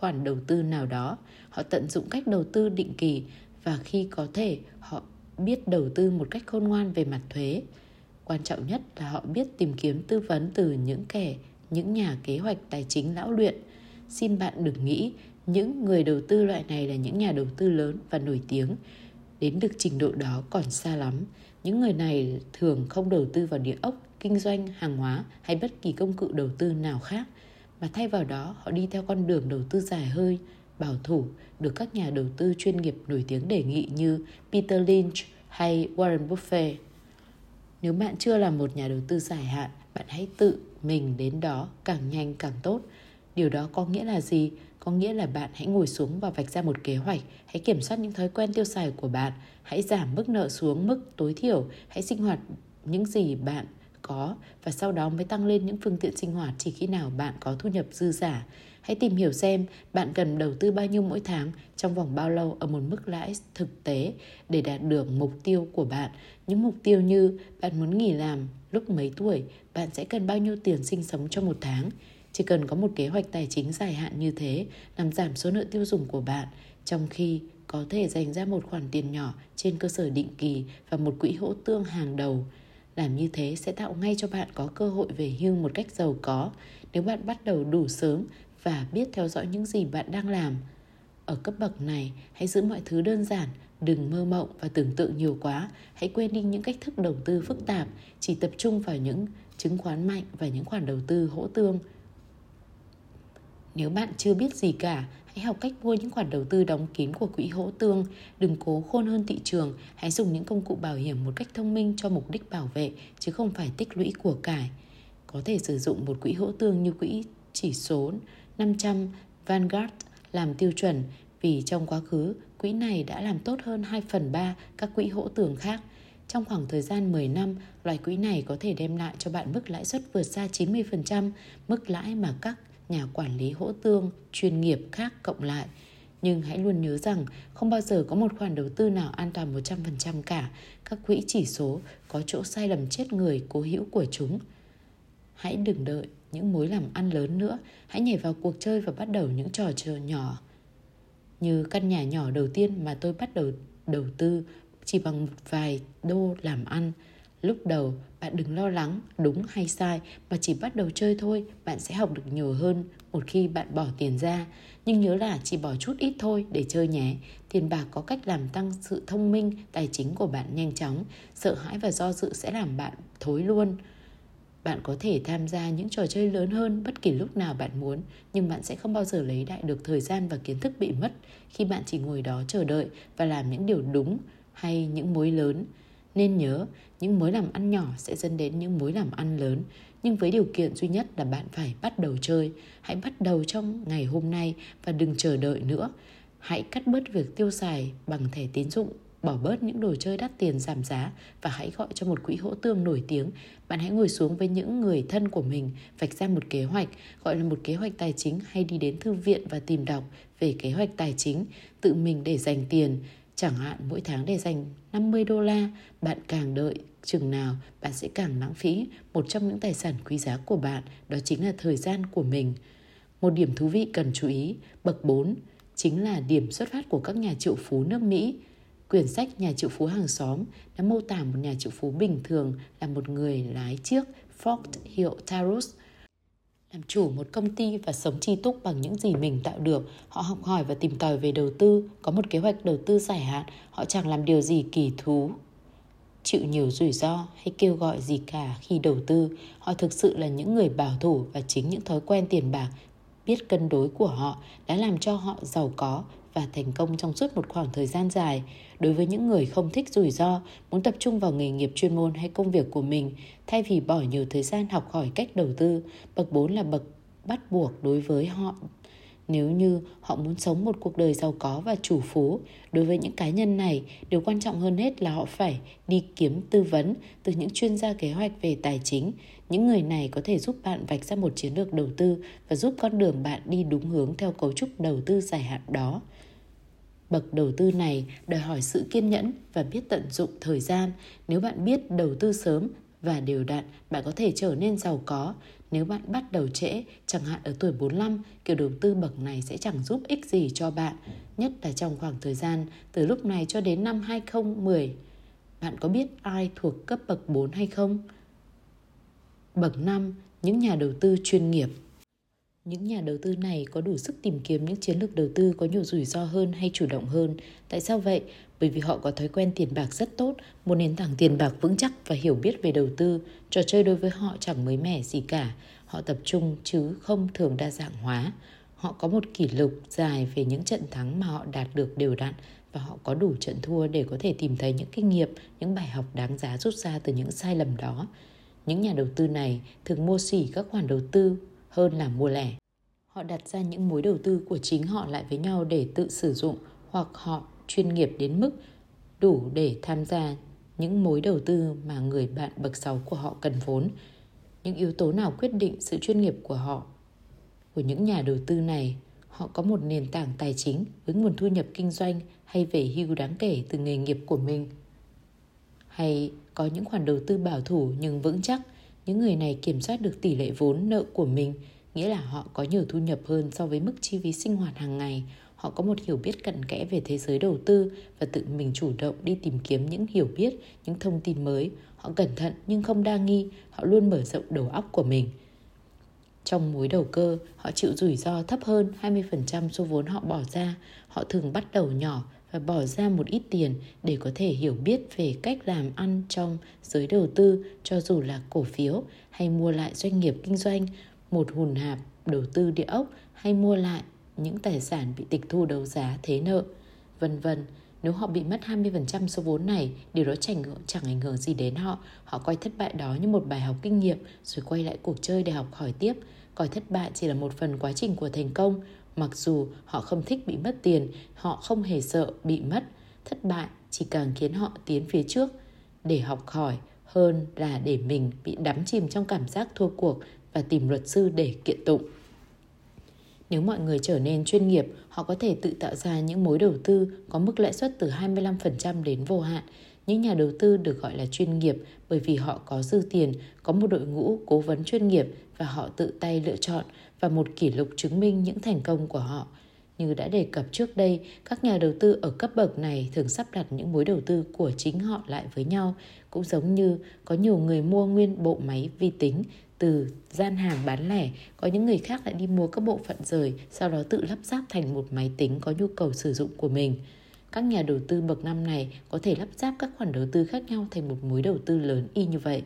Speaker 1: khoản đầu tư nào đó. Họ tận dụng cách đầu tư định kỳ và khi có thể, họ biết đầu tư một cách khôn ngoan về mặt thuế. Quan trọng nhất là họ biết tìm kiếm tư vấn từ những kẻ, những nhà kế hoạch tài chính lão luyện. Xin bạn đừng nghĩ những người đầu tư loại này là những nhà đầu tư lớn và nổi tiếng. Đến được trình độ đó còn xa lắm. Những người này thường không đầu tư vào địa ốc, kinh doanh, hàng hóa hay bất kỳ công cụ đầu tư nào khác mà thay vào đó họ đi theo con đường đầu tư dài hơi bảo thủ được các nhà đầu tư chuyên nghiệp nổi tiếng đề nghị như Peter Lynch hay Warren Buffett. Nếu bạn chưa là một nhà đầu tư dài hạn, bạn hãy tự mình đến đó càng nhanh càng tốt. Điều đó có nghĩa là gì? Có nghĩa là bạn hãy ngồi xuống và vạch ra một kế hoạch, hãy kiểm soát những thói quen tiêu xài của bạn, hãy giảm mức nợ xuống mức tối thiểu, hãy sinh hoạt những gì bạn có và sau đó mới tăng lên những phương tiện sinh hoạt chỉ khi nào bạn có thu nhập dư giả. Hãy tìm hiểu xem bạn cần đầu tư bao nhiêu mỗi tháng trong vòng bao lâu ở một mức lãi thực tế để đạt được mục tiêu của bạn. Những mục tiêu như bạn muốn nghỉ làm lúc mấy tuổi, bạn sẽ cần bao nhiêu tiền sinh sống trong một tháng. Chỉ cần có một kế hoạch tài chính dài hạn như thế làm giảm số nợ tiêu dùng của bạn, trong khi có thể dành ra một khoản tiền nhỏ trên cơ sở định kỳ và một quỹ hỗ tương hàng đầu. Làm như thế sẽ tạo ngay cho bạn có cơ hội về hưu một cách giàu có nếu bạn bắt đầu đủ sớm và biết theo dõi những gì bạn đang làm. Ở cấp bậc này, hãy giữ mọi thứ đơn giản, đừng mơ mộng và tưởng tượng nhiều quá. Hãy quên đi những cách thức đầu tư phức tạp, chỉ tập trung vào những chứng khoán mạnh và những khoản đầu tư hỗ tương. Nếu bạn chưa biết gì cả, hãy học cách mua những khoản đầu tư đóng kín của quỹ hỗ tương. Đừng cố khôn hơn thị trường, hãy dùng những công cụ bảo hiểm một cách thông minh cho mục đích bảo vệ, chứ không phải tích lũy của cải. Có thể sử dụng một quỹ hỗ tương như quỹ chỉ số 500 Vanguard làm tiêu chuẩn vì trong quá khứ, quỹ này đã làm tốt hơn 2 phần 3 các quỹ hỗ tương khác. Trong khoảng thời gian 10 năm, loại quỹ này có thể đem lại cho bạn mức lãi suất vượt xa 90% mức lãi mà các nhà quản lý hỗ tương chuyên nghiệp khác cộng lại. Nhưng hãy luôn nhớ rằng không bao giờ có một khoản đầu tư nào an toàn 100% cả. Các quỹ chỉ số có chỗ sai lầm chết người cố hữu của chúng. Hãy đừng đợi những mối làm ăn lớn nữa, hãy nhảy vào cuộc chơi và bắt đầu những trò chơi nhỏ. Như căn nhà nhỏ đầu tiên mà tôi bắt đầu đầu tư chỉ bằng một vài đô làm ăn. Lúc đầu, bạn đừng lo lắng đúng hay sai mà chỉ bắt đầu chơi thôi, bạn sẽ học được nhiều hơn một khi bạn bỏ tiền ra. Nhưng nhớ là chỉ bỏ chút ít thôi để chơi nhé. Tiền bạc có cách làm tăng sự thông minh, tài chính của bạn nhanh chóng. Sợ hãi và do dự sẽ làm bạn thối luôn. Bạn có thể tham gia những trò chơi lớn hơn bất kỳ lúc nào bạn muốn, nhưng bạn sẽ không bao giờ lấy lại được thời gian và kiến thức bị mất khi bạn chỉ ngồi đó chờ đợi và làm những điều đúng hay những mối lớn. Nên nhớ, những mối làm ăn nhỏ sẽ dẫn đến những mối làm ăn lớn, nhưng với điều kiện duy nhất là bạn phải bắt đầu chơi. Hãy bắt đầu trong ngày hôm nay và đừng chờ đợi nữa. Hãy cắt bớt việc tiêu xài bằng thẻ tín dụng bỏ bớt những đồ chơi đắt tiền giảm giá và hãy gọi cho một quỹ hỗ tương nổi tiếng. Bạn hãy ngồi xuống với những người thân của mình, vạch ra một kế hoạch, gọi là một kế hoạch tài chính hay đi đến thư viện và tìm đọc về kế hoạch tài chính, tự mình để dành tiền. Chẳng hạn mỗi tháng để dành 50 đô la, bạn càng đợi chừng nào bạn sẽ càng lãng phí một trong những tài sản quý giá của bạn, đó chính là thời gian của mình. Một điểm thú vị cần chú ý, bậc 4 chính là điểm xuất phát của các nhà triệu phú nước Mỹ. Quyển sách Nhà triệu phú hàng xóm đã mô tả một nhà triệu phú bình thường là một người lái chiếc Ford hiệu Taurus làm chủ một công ty và sống chi túc bằng những gì mình tạo được. Họ học hỏi và tìm tòi về đầu tư, có một kế hoạch đầu tư dài hạn, họ chẳng làm điều gì kỳ thú, chịu nhiều rủi ro hay kêu gọi gì cả khi đầu tư. Họ thực sự là những người bảo thủ và chính những thói quen tiền bạc biết cân đối của họ đã làm cho họ giàu có và thành công trong suốt một khoảng thời gian dài. Đối với những người không thích rủi ro, muốn tập trung vào nghề nghiệp chuyên môn hay công việc của mình, thay vì bỏ nhiều thời gian học hỏi cách đầu tư, bậc 4 là bậc bắt buộc đối với họ. Nếu như họ muốn sống một cuộc đời giàu có và chủ phú đối với những cá nhân này điều quan trọng hơn hết là họ phải đi kiếm tư vấn từ những chuyên gia kế hoạch về tài chính. Những người này có thể giúp bạn vạch ra một chiến lược đầu tư và giúp con đường bạn đi đúng hướng theo cấu trúc đầu tư dài hạn đó bậc đầu tư này đòi hỏi sự kiên nhẫn và biết tận dụng thời gian nếu bạn biết đầu tư sớm và đều đặn, bạn có thể trở nên giàu có. Nếu bạn bắt đầu trễ, chẳng hạn ở tuổi 45, kiểu đầu tư bậc này sẽ chẳng giúp ích gì cho bạn, nhất là trong khoảng thời gian từ lúc này cho đến năm 2010. Bạn có biết ai thuộc cấp bậc 4 hay không? Bậc 5, những nhà đầu tư chuyên nghiệp. Những nhà đầu tư này có đủ sức tìm kiếm những chiến lược đầu tư có nhiều rủi ro hơn hay chủ động hơn. Tại sao vậy? Bởi vì họ có thói quen tiền bạc rất tốt, một nền tảng tiền bạc vững chắc và hiểu biết về đầu tư. Trò chơi đối với họ chẳng mới mẻ gì cả. Họ tập trung chứ không thường đa dạng hóa. Họ có một kỷ lục dài về những trận thắng mà họ đạt được đều đặn và họ có đủ trận thua để có thể tìm thấy những kinh nghiệm, những bài học đáng giá rút ra từ những sai lầm đó. Những nhà đầu tư này thường mua xỉ các khoản đầu tư hơn là mua lẻ. Họ đặt ra những mối đầu tư của chính họ lại với nhau để tự sử dụng hoặc họ chuyên nghiệp đến mức đủ để tham gia những mối đầu tư mà người bạn bậc 6 của họ cần vốn. Những yếu tố nào quyết định sự chuyên nghiệp của họ? Của những nhà đầu tư này, họ có một nền tảng tài chính với nguồn thu nhập kinh doanh hay về hưu đáng kể từ nghề nghiệp của mình. Hay có những khoản đầu tư bảo thủ nhưng vững chắc, những người này kiểm soát được tỷ lệ vốn nợ của mình, nghĩa là họ có nhiều thu nhập hơn so với mức chi phí sinh hoạt hàng ngày họ có một hiểu biết cận kẽ về thế giới đầu tư và tự mình chủ động đi tìm kiếm những hiểu biết, những thông tin mới. Họ cẩn thận nhưng không đa nghi, họ luôn mở rộng đầu óc của mình. Trong mối đầu cơ, họ chịu rủi ro thấp hơn 20% số vốn họ bỏ ra. Họ thường bắt đầu nhỏ và bỏ ra một ít tiền để có thể hiểu biết về cách làm ăn trong giới đầu tư cho dù là cổ phiếu hay mua lại doanh nghiệp kinh doanh một hùn hạp đầu tư địa ốc hay mua lại những tài sản bị tịch thu đấu giá thế nợ, vân vân. Nếu họ bị mất 20% số vốn này, điều đó chẳng, chẳng ảnh hưởng gì đến họ. Họ coi thất bại đó như một bài học kinh nghiệm rồi quay lại cuộc chơi để học hỏi tiếp. Coi thất bại chỉ là một phần quá trình của thành công. Mặc dù họ không thích bị mất tiền, họ không hề sợ bị mất. Thất bại chỉ càng khiến họ tiến phía trước để học hỏi hơn là để mình bị đắm chìm trong cảm giác thua cuộc và tìm luật sư để kiện tụng. Nếu mọi người trở nên chuyên nghiệp, họ có thể tự tạo ra những mối đầu tư có mức lãi suất từ 25% đến vô hạn. Những nhà đầu tư được gọi là chuyên nghiệp bởi vì họ có dư tiền, có một đội ngũ cố vấn chuyên nghiệp và họ tự tay lựa chọn và một kỷ lục chứng minh những thành công của họ. Như đã đề cập trước đây, các nhà đầu tư ở cấp bậc này thường sắp đặt những mối đầu tư của chính họ lại với nhau, cũng giống như có nhiều người mua nguyên bộ máy vi tính từ gian hàng bán lẻ, có những người khác lại đi mua các bộ phận rời, sau đó tự lắp ráp thành một máy tính có nhu cầu sử dụng của mình. Các nhà đầu tư bậc năm này có thể lắp ráp các khoản đầu tư khác nhau thành một mối đầu tư lớn y như vậy.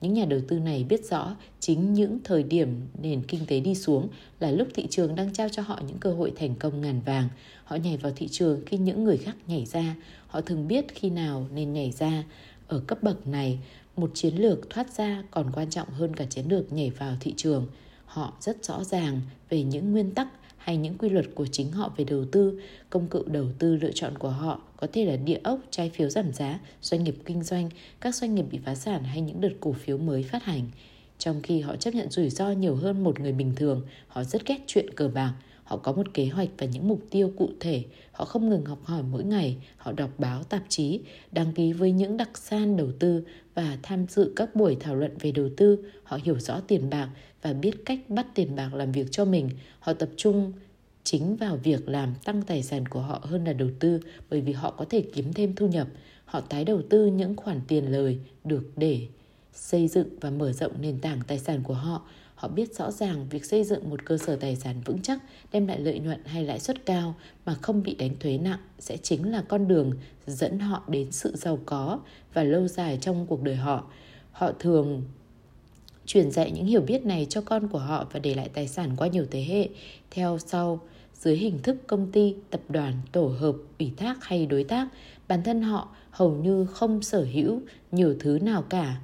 Speaker 1: Những nhà đầu tư này biết rõ chính những thời điểm nền kinh tế đi xuống là lúc thị trường đang trao cho họ những cơ hội thành công ngàn vàng. Họ nhảy vào thị trường khi những người khác nhảy ra. Họ thường biết khi nào nên nhảy ra. Ở cấp bậc này, một chiến lược thoát ra còn quan trọng hơn cả chiến lược nhảy vào thị trường. Họ rất rõ ràng về những nguyên tắc hay những quy luật của chính họ về đầu tư, công cụ đầu tư lựa chọn của họ có thể là địa ốc, trái phiếu giảm giá, doanh nghiệp kinh doanh, các doanh nghiệp bị phá sản hay những đợt cổ phiếu mới phát hành. Trong khi họ chấp nhận rủi ro nhiều hơn một người bình thường, họ rất ghét chuyện cờ bạc, Họ có một kế hoạch và những mục tiêu cụ thể. Họ không ngừng học hỏi mỗi ngày. Họ đọc báo, tạp chí, đăng ký với những đặc san đầu tư và tham dự các buổi thảo luận về đầu tư. Họ hiểu rõ tiền bạc và biết cách bắt tiền bạc làm việc cho mình. Họ tập trung chính vào việc làm tăng tài sản của họ hơn là đầu tư, bởi vì họ có thể kiếm thêm thu nhập. Họ tái đầu tư những khoản tiền lời được để xây dựng và mở rộng nền tảng tài sản của họ Họ biết rõ ràng việc xây dựng một cơ sở tài sản vững chắc, đem lại lợi nhuận hay lãi suất cao mà không bị đánh thuế nặng sẽ chính là con đường dẫn họ đến sự giàu có và lâu dài trong cuộc đời họ. Họ thường truyền dạy những hiểu biết này cho con của họ và để lại tài sản qua nhiều thế hệ theo sau dưới hình thức công ty, tập đoàn, tổ hợp, ủy thác hay đối tác, bản thân họ hầu như không sở hữu nhiều thứ nào cả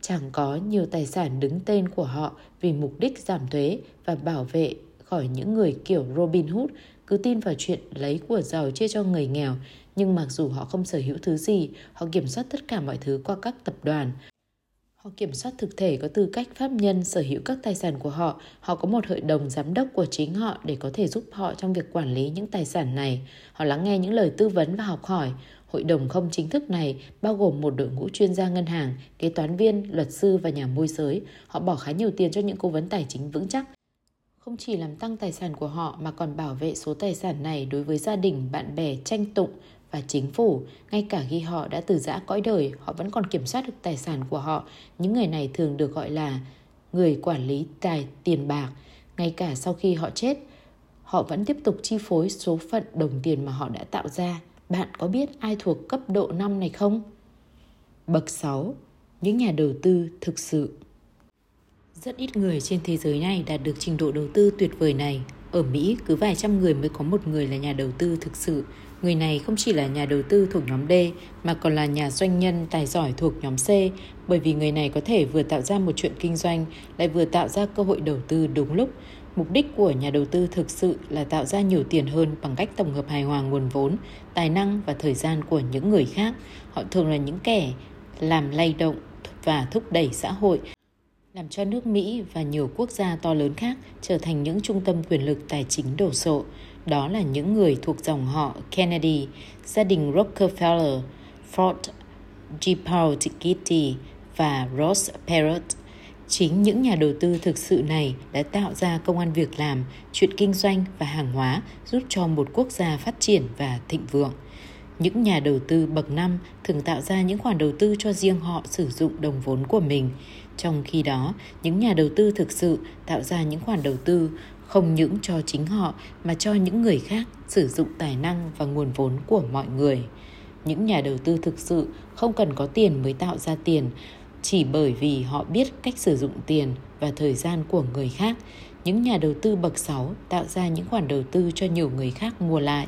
Speaker 1: chẳng có nhiều tài sản đứng tên của họ vì mục đích giảm thuế và bảo vệ khỏi những người kiểu Robin Hood cứ tin vào chuyện lấy của giàu chia cho người nghèo. Nhưng mặc dù họ không sở hữu thứ gì, họ kiểm soát tất cả mọi thứ qua các tập đoàn. Họ kiểm soát thực thể có tư cách pháp nhân sở hữu các tài sản của họ. Họ có một hội đồng giám đốc của chính họ để có thể giúp họ trong việc quản lý những tài sản này. Họ lắng nghe những lời tư vấn và học hỏi. Hội đồng không chính thức này bao gồm một đội ngũ chuyên gia ngân hàng, kế toán viên, luật sư và nhà môi giới. Họ bỏ khá nhiều tiền cho những cố vấn tài chính vững chắc. Không chỉ làm tăng tài sản của họ mà còn bảo vệ số tài sản này đối với gia đình, bạn bè, tranh tụng và chính phủ. Ngay cả khi họ đã từ giã cõi đời, họ vẫn còn kiểm soát được tài sản của họ. Những người này thường được gọi là người quản lý tài tiền bạc. Ngay cả sau khi họ chết, họ vẫn tiếp tục chi phối số phận đồng tiền mà họ đã tạo ra. Bạn có biết ai thuộc cấp độ 5 này không? Bậc 6. Những nhà đầu tư thực sự Rất ít người trên thế giới này đạt được trình độ đầu tư tuyệt vời này. Ở Mỹ, cứ vài trăm người mới có một người là nhà đầu tư thực sự. Người này không chỉ là nhà đầu tư thuộc nhóm D mà còn là nhà doanh nhân tài giỏi thuộc nhóm C bởi vì người này có thể vừa tạo ra một chuyện kinh doanh lại vừa tạo ra cơ hội đầu tư đúng lúc Mục đích của nhà đầu tư thực sự là tạo ra nhiều tiền hơn bằng cách tổng hợp hài hòa nguồn vốn, tài năng và thời gian của những người khác. Họ thường là những kẻ làm lay động và thúc đẩy xã hội, làm cho nước Mỹ và nhiều quốc gia to lớn khác trở thành những trung tâm quyền lực tài chính đổ sộ. Đó là những người thuộc dòng họ Kennedy, gia đình Rockefeller, Ford, G. Paul Getty và Ross Perot. Chính những nhà đầu tư thực sự này đã tạo ra công an việc làm, chuyện kinh doanh và hàng hóa giúp cho một quốc gia phát triển và thịnh vượng. Những nhà đầu tư bậc năm thường tạo ra những khoản đầu tư cho riêng họ sử dụng đồng vốn của mình. Trong khi đó, những nhà đầu tư thực sự tạo ra những khoản đầu tư không những cho chính họ mà cho những người khác sử dụng tài năng và nguồn vốn của mọi người. Những nhà đầu tư thực sự không cần có tiền mới tạo ra tiền chỉ bởi vì họ biết cách sử dụng tiền và thời gian của người khác. Những nhà đầu tư bậc 6 tạo ra những khoản đầu tư cho nhiều người khác mua lại.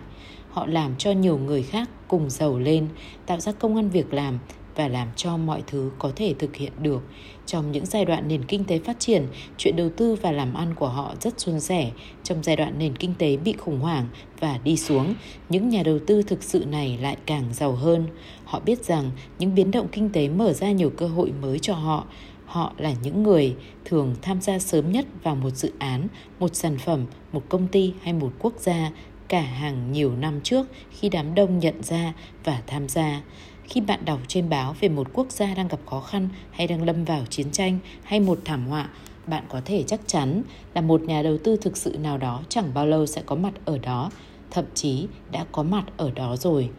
Speaker 1: Họ làm cho nhiều người khác cùng giàu lên, tạo ra công ăn việc làm và làm cho mọi thứ có thể thực hiện được. Trong những giai đoạn nền kinh tế phát triển, chuyện đầu tư và làm ăn của họ rất suôn sẻ. Trong giai đoạn nền kinh tế bị khủng hoảng và đi xuống, những nhà đầu tư thực sự này lại càng giàu hơn. Họ biết rằng những biến động kinh tế mở ra nhiều cơ hội mới cho họ. Họ là những người thường tham gia sớm nhất vào một dự án, một sản phẩm, một công ty hay một quốc gia cả hàng nhiều năm trước khi đám đông nhận ra và tham gia. Khi bạn đọc trên báo về một quốc gia đang gặp khó khăn hay đang lâm vào chiến tranh hay một thảm họa, bạn có thể chắc chắn là một nhà đầu tư thực sự nào đó chẳng bao lâu sẽ có mặt ở đó, thậm chí đã có mặt ở đó rồi.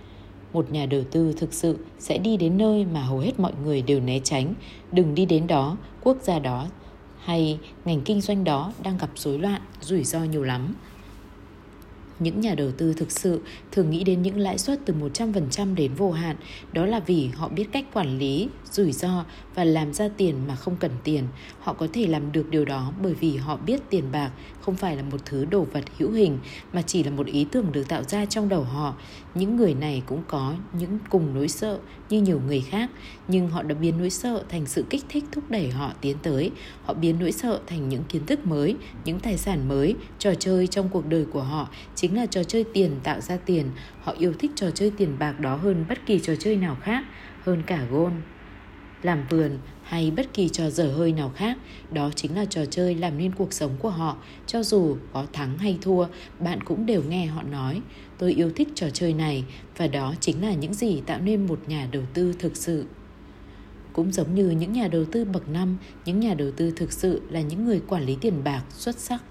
Speaker 1: Một nhà đầu tư thực sự sẽ đi đến nơi mà hầu hết mọi người đều né tránh, đừng đi đến đó, quốc gia đó hay ngành kinh doanh đó đang gặp rối loạn, rủi ro nhiều lắm những nhà đầu tư thực sự thường nghĩ đến những lãi suất từ 100% đến vô hạn, đó là vì họ biết cách quản lý rủi ro và làm ra tiền mà không cần tiền. Họ có thể làm được điều đó bởi vì họ biết tiền bạc không phải là một thứ đồ vật hữu hình mà chỉ là một ý tưởng được tạo ra trong đầu họ. Những người này cũng có những cùng nỗi sợ như nhiều người khác, nhưng họ đã biến nỗi sợ thành sự kích thích thúc đẩy họ tiến tới. Họ biến nỗi sợ thành những kiến thức mới, những tài sản mới, trò chơi trong cuộc đời của họ chính là trò chơi tiền tạo ra tiền. Họ yêu thích trò chơi tiền bạc đó hơn bất kỳ trò chơi nào khác, hơn cả gôn làm vườn hay bất kỳ trò dở hơi nào khác, đó chính là trò chơi làm nên cuộc sống của họ. Cho dù có thắng hay thua, bạn cũng đều nghe họ nói, tôi yêu thích trò chơi này và đó chính là những gì tạo nên một nhà đầu tư thực sự. Cũng giống như những nhà đầu tư bậc năm, những nhà đầu tư thực sự là những người quản lý tiền bạc xuất sắc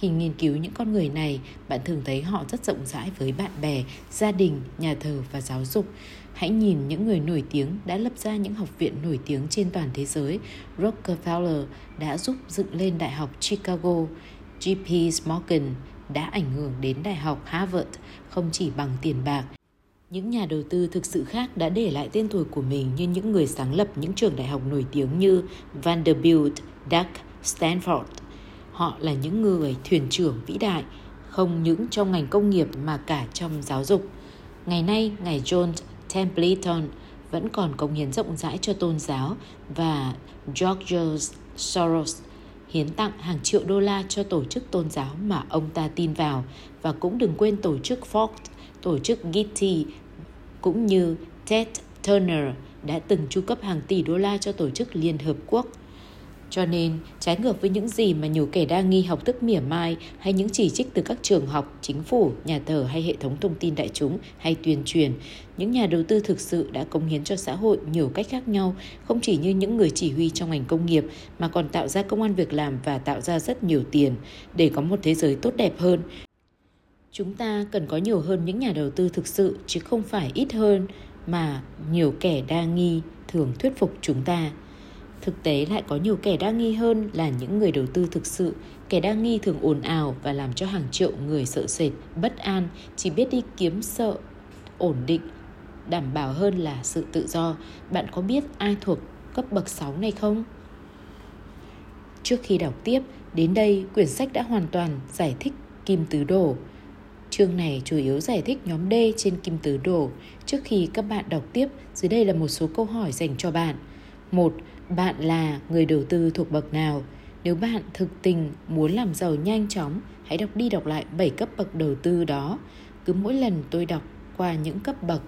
Speaker 1: khi nghiên cứu những con người này, bạn thường thấy họ rất rộng rãi với bạn bè, gia đình, nhà thờ và giáo dục. Hãy nhìn những người nổi tiếng đã lập ra những học viện nổi tiếng trên toàn thế giới. Rockefeller đã giúp dựng lên Đại học Chicago. J.P. Morgan đã ảnh hưởng đến Đại học Harvard không chỉ bằng tiền bạc. Những nhà đầu tư thực sự khác đã để lại tên tuổi của mình như những người sáng lập những trường đại học nổi tiếng như Vanderbilt, Duke, Stanford – Họ là những người thuyền trưởng vĩ đại, không những trong ngành công nghiệp mà cả trong giáo dục. Ngày nay, ngài John Templeton vẫn còn công hiến rộng rãi cho tôn giáo và George Soros hiến tặng hàng triệu đô la cho tổ chức tôn giáo mà ông ta tin vào và cũng đừng quên tổ chức Ford, tổ chức Getty cũng như Ted Turner đã từng chu cấp hàng tỷ đô la cho tổ chức Liên Hợp Quốc – cho nên, trái ngược với những gì mà nhiều kẻ đa nghi học thức mỉa mai hay những chỉ trích từ các trường học, chính phủ, nhà thờ hay hệ thống thông tin đại chúng hay tuyên truyền, những nhà đầu tư thực sự đã cống hiến cho xã hội nhiều cách khác nhau, không chỉ như những người chỉ huy trong ngành công nghiệp mà còn tạo ra công an việc làm và tạo ra rất nhiều tiền để có một thế giới tốt đẹp hơn. Chúng ta cần có nhiều hơn những nhà đầu tư thực sự chứ không phải ít hơn mà nhiều kẻ đa nghi thường thuyết phục chúng ta. Thực tế lại có nhiều kẻ đa nghi hơn là những người đầu tư thực sự. Kẻ đa nghi thường ồn ào và làm cho hàng triệu người sợ sệt, bất an, chỉ biết đi kiếm sợ, ổn định, đảm bảo hơn là sự tự do. Bạn có biết ai thuộc cấp bậc 6 này không? Trước khi đọc tiếp, đến đây quyển sách đã hoàn toàn giải thích kim tứ đồ. Chương này chủ yếu giải thích nhóm D trên kim tứ đồ. Trước khi các bạn đọc tiếp, dưới đây là một số câu hỏi dành cho bạn. 1 bạn là người đầu tư thuộc bậc nào? Nếu bạn thực tình muốn làm giàu nhanh chóng, hãy đọc đi đọc lại 7 cấp bậc đầu tư đó. Cứ mỗi lần tôi đọc qua những cấp bậc,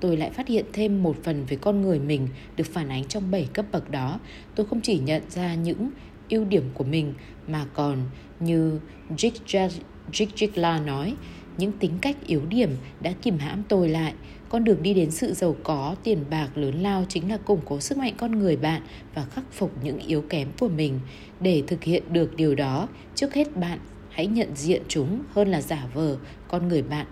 Speaker 1: tôi lại phát hiện thêm một phần về con người mình được phản ánh trong 7 cấp bậc đó. Tôi không chỉ nhận ra những ưu điểm của mình, mà còn như Jig Jigla nói, những tính cách yếu điểm đã kìm hãm tôi lại con đường đi đến sự giàu có, tiền bạc lớn lao chính là củng cố sức mạnh con người bạn và khắc phục những yếu kém của mình. Để thực hiện được điều đó, trước hết bạn hãy nhận diện chúng hơn là giả vờ con người bạn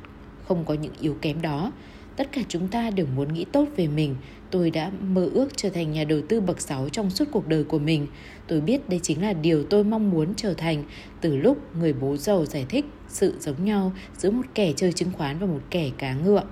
Speaker 1: không có những yếu kém đó. Tất cả chúng ta đều muốn nghĩ tốt về mình. Tôi đã mơ ước trở thành nhà đầu tư bậc 6 trong suốt cuộc đời của mình. Tôi biết đây chính là điều tôi mong muốn trở thành từ lúc người bố giàu giải thích sự giống nhau giữa một kẻ chơi chứng khoán và một kẻ cá ngựa.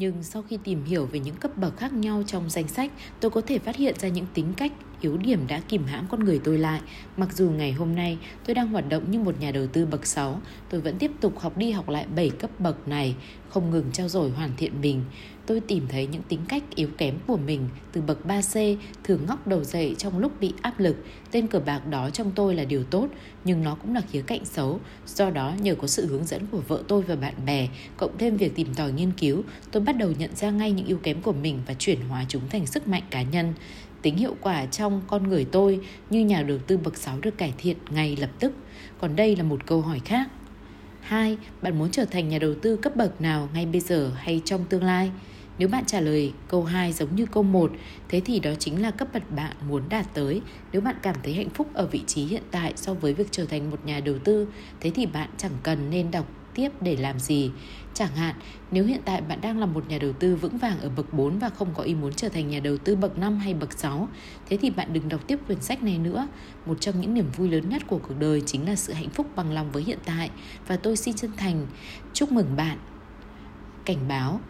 Speaker 1: Nhưng sau khi tìm hiểu về những cấp bậc khác nhau trong danh sách, tôi có thể phát hiện ra những tính cách, yếu điểm đã kìm hãm con người tôi lại. Mặc dù ngày hôm nay tôi đang hoạt động như một nhà đầu tư bậc 6, tôi vẫn tiếp tục học đi học lại 7 cấp bậc này, không ngừng trao dồi hoàn thiện mình tôi tìm thấy những tính cách yếu kém của mình từ bậc 3C thường ngóc đầu dậy trong lúc bị áp lực. Tên cờ bạc đó trong tôi là điều tốt, nhưng nó cũng là khía cạnh xấu. Do đó, nhờ có sự hướng dẫn của vợ tôi và bạn bè, cộng thêm việc tìm tòi nghiên cứu, tôi bắt đầu nhận ra ngay những yếu kém của mình và chuyển hóa chúng thành sức mạnh cá nhân. Tính hiệu quả trong con người tôi như nhà đầu tư bậc 6 được cải thiện ngay lập tức. Còn đây là một câu hỏi khác. 2. Bạn muốn trở thành nhà đầu tư cấp bậc nào ngay bây giờ hay trong tương lai? Nếu bạn trả lời câu 2 giống như câu 1, thế thì đó chính là cấp bậc bạn muốn đạt tới. Nếu bạn cảm thấy hạnh phúc ở vị trí hiện tại so với việc trở thành một nhà đầu tư, thế thì bạn chẳng cần nên đọc tiếp để làm gì. Chẳng hạn, nếu hiện tại bạn đang là một nhà đầu tư vững vàng ở bậc 4 và không có ý muốn trở thành nhà đầu tư bậc 5 hay bậc 6, thế thì bạn đừng đọc tiếp quyển sách này nữa. Một trong những niềm vui lớn nhất của cuộc đời chính là sự hạnh phúc bằng lòng với hiện tại và tôi xin chân thành chúc mừng bạn. Cảnh báo,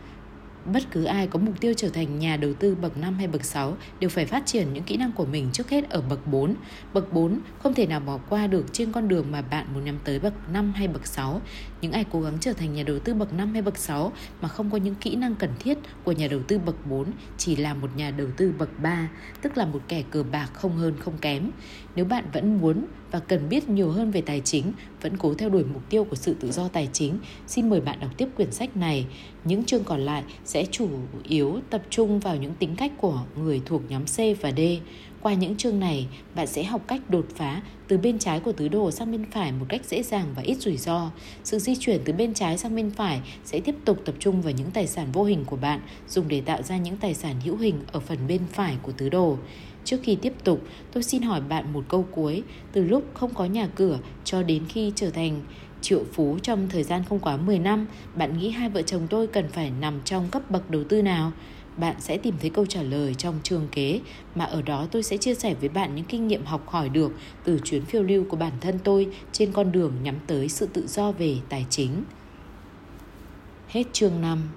Speaker 1: Bất cứ ai có mục tiêu trở thành nhà đầu tư bậc 5 hay bậc 6 đều phải phát triển những kỹ năng của mình trước hết ở bậc 4. Bậc 4 không thể nào bỏ qua được trên con đường mà bạn muốn nhắm tới bậc 5 hay bậc 6. Những ai cố gắng trở thành nhà đầu tư bậc 5 hay bậc 6 mà không có những kỹ năng cần thiết của nhà đầu tư bậc 4 chỉ là một nhà đầu tư bậc 3, tức là một kẻ cờ bạc không hơn không kém. Nếu bạn vẫn muốn và cần biết nhiều hơn về tài chính, vẫn cố theo đuổi mục tiêu của sự tự do tài chính, xin mời bạn đọc tiếp quyển sách này. Những chương còn lại sẽ chủ yếu tập trung vào những tính cách của người thuộc nhóm C và D. Qua những chương này, bạn sẽ học cách đột phá từ bên trái của tứ đồ sang bên phải một cách dễ dàng và ít rủi ro. Sự di chuyển từ bên trái sang bên phải sẽ tiếp tục tập trung vào những tài sản vô hình của bạn, dùng để tạo ra những tài sản hữu hình ở phần bên phải của tứ đồ. Trước khi tiếp tục, tôi xin hỏi bạn một câu cuối. Từ lúc không có nhà cửa cho đến khi trở thành triệu phú trong thời gian không quá 10 năm, bạn nghĩ hai vợ chồng tôi cần phải nằm trong cấp bậc đầu tư nào? Bạn sẽ tìm thấy câu trả lời trong trường kế mà ở đó tôi sẽ chia sẻ với bạn những kinh nghiệm học hỏi được từ chuyến phiêu lưu của bản thân tôi trên con đường nhắm tới sự tự do về tài chính. Hết chương 5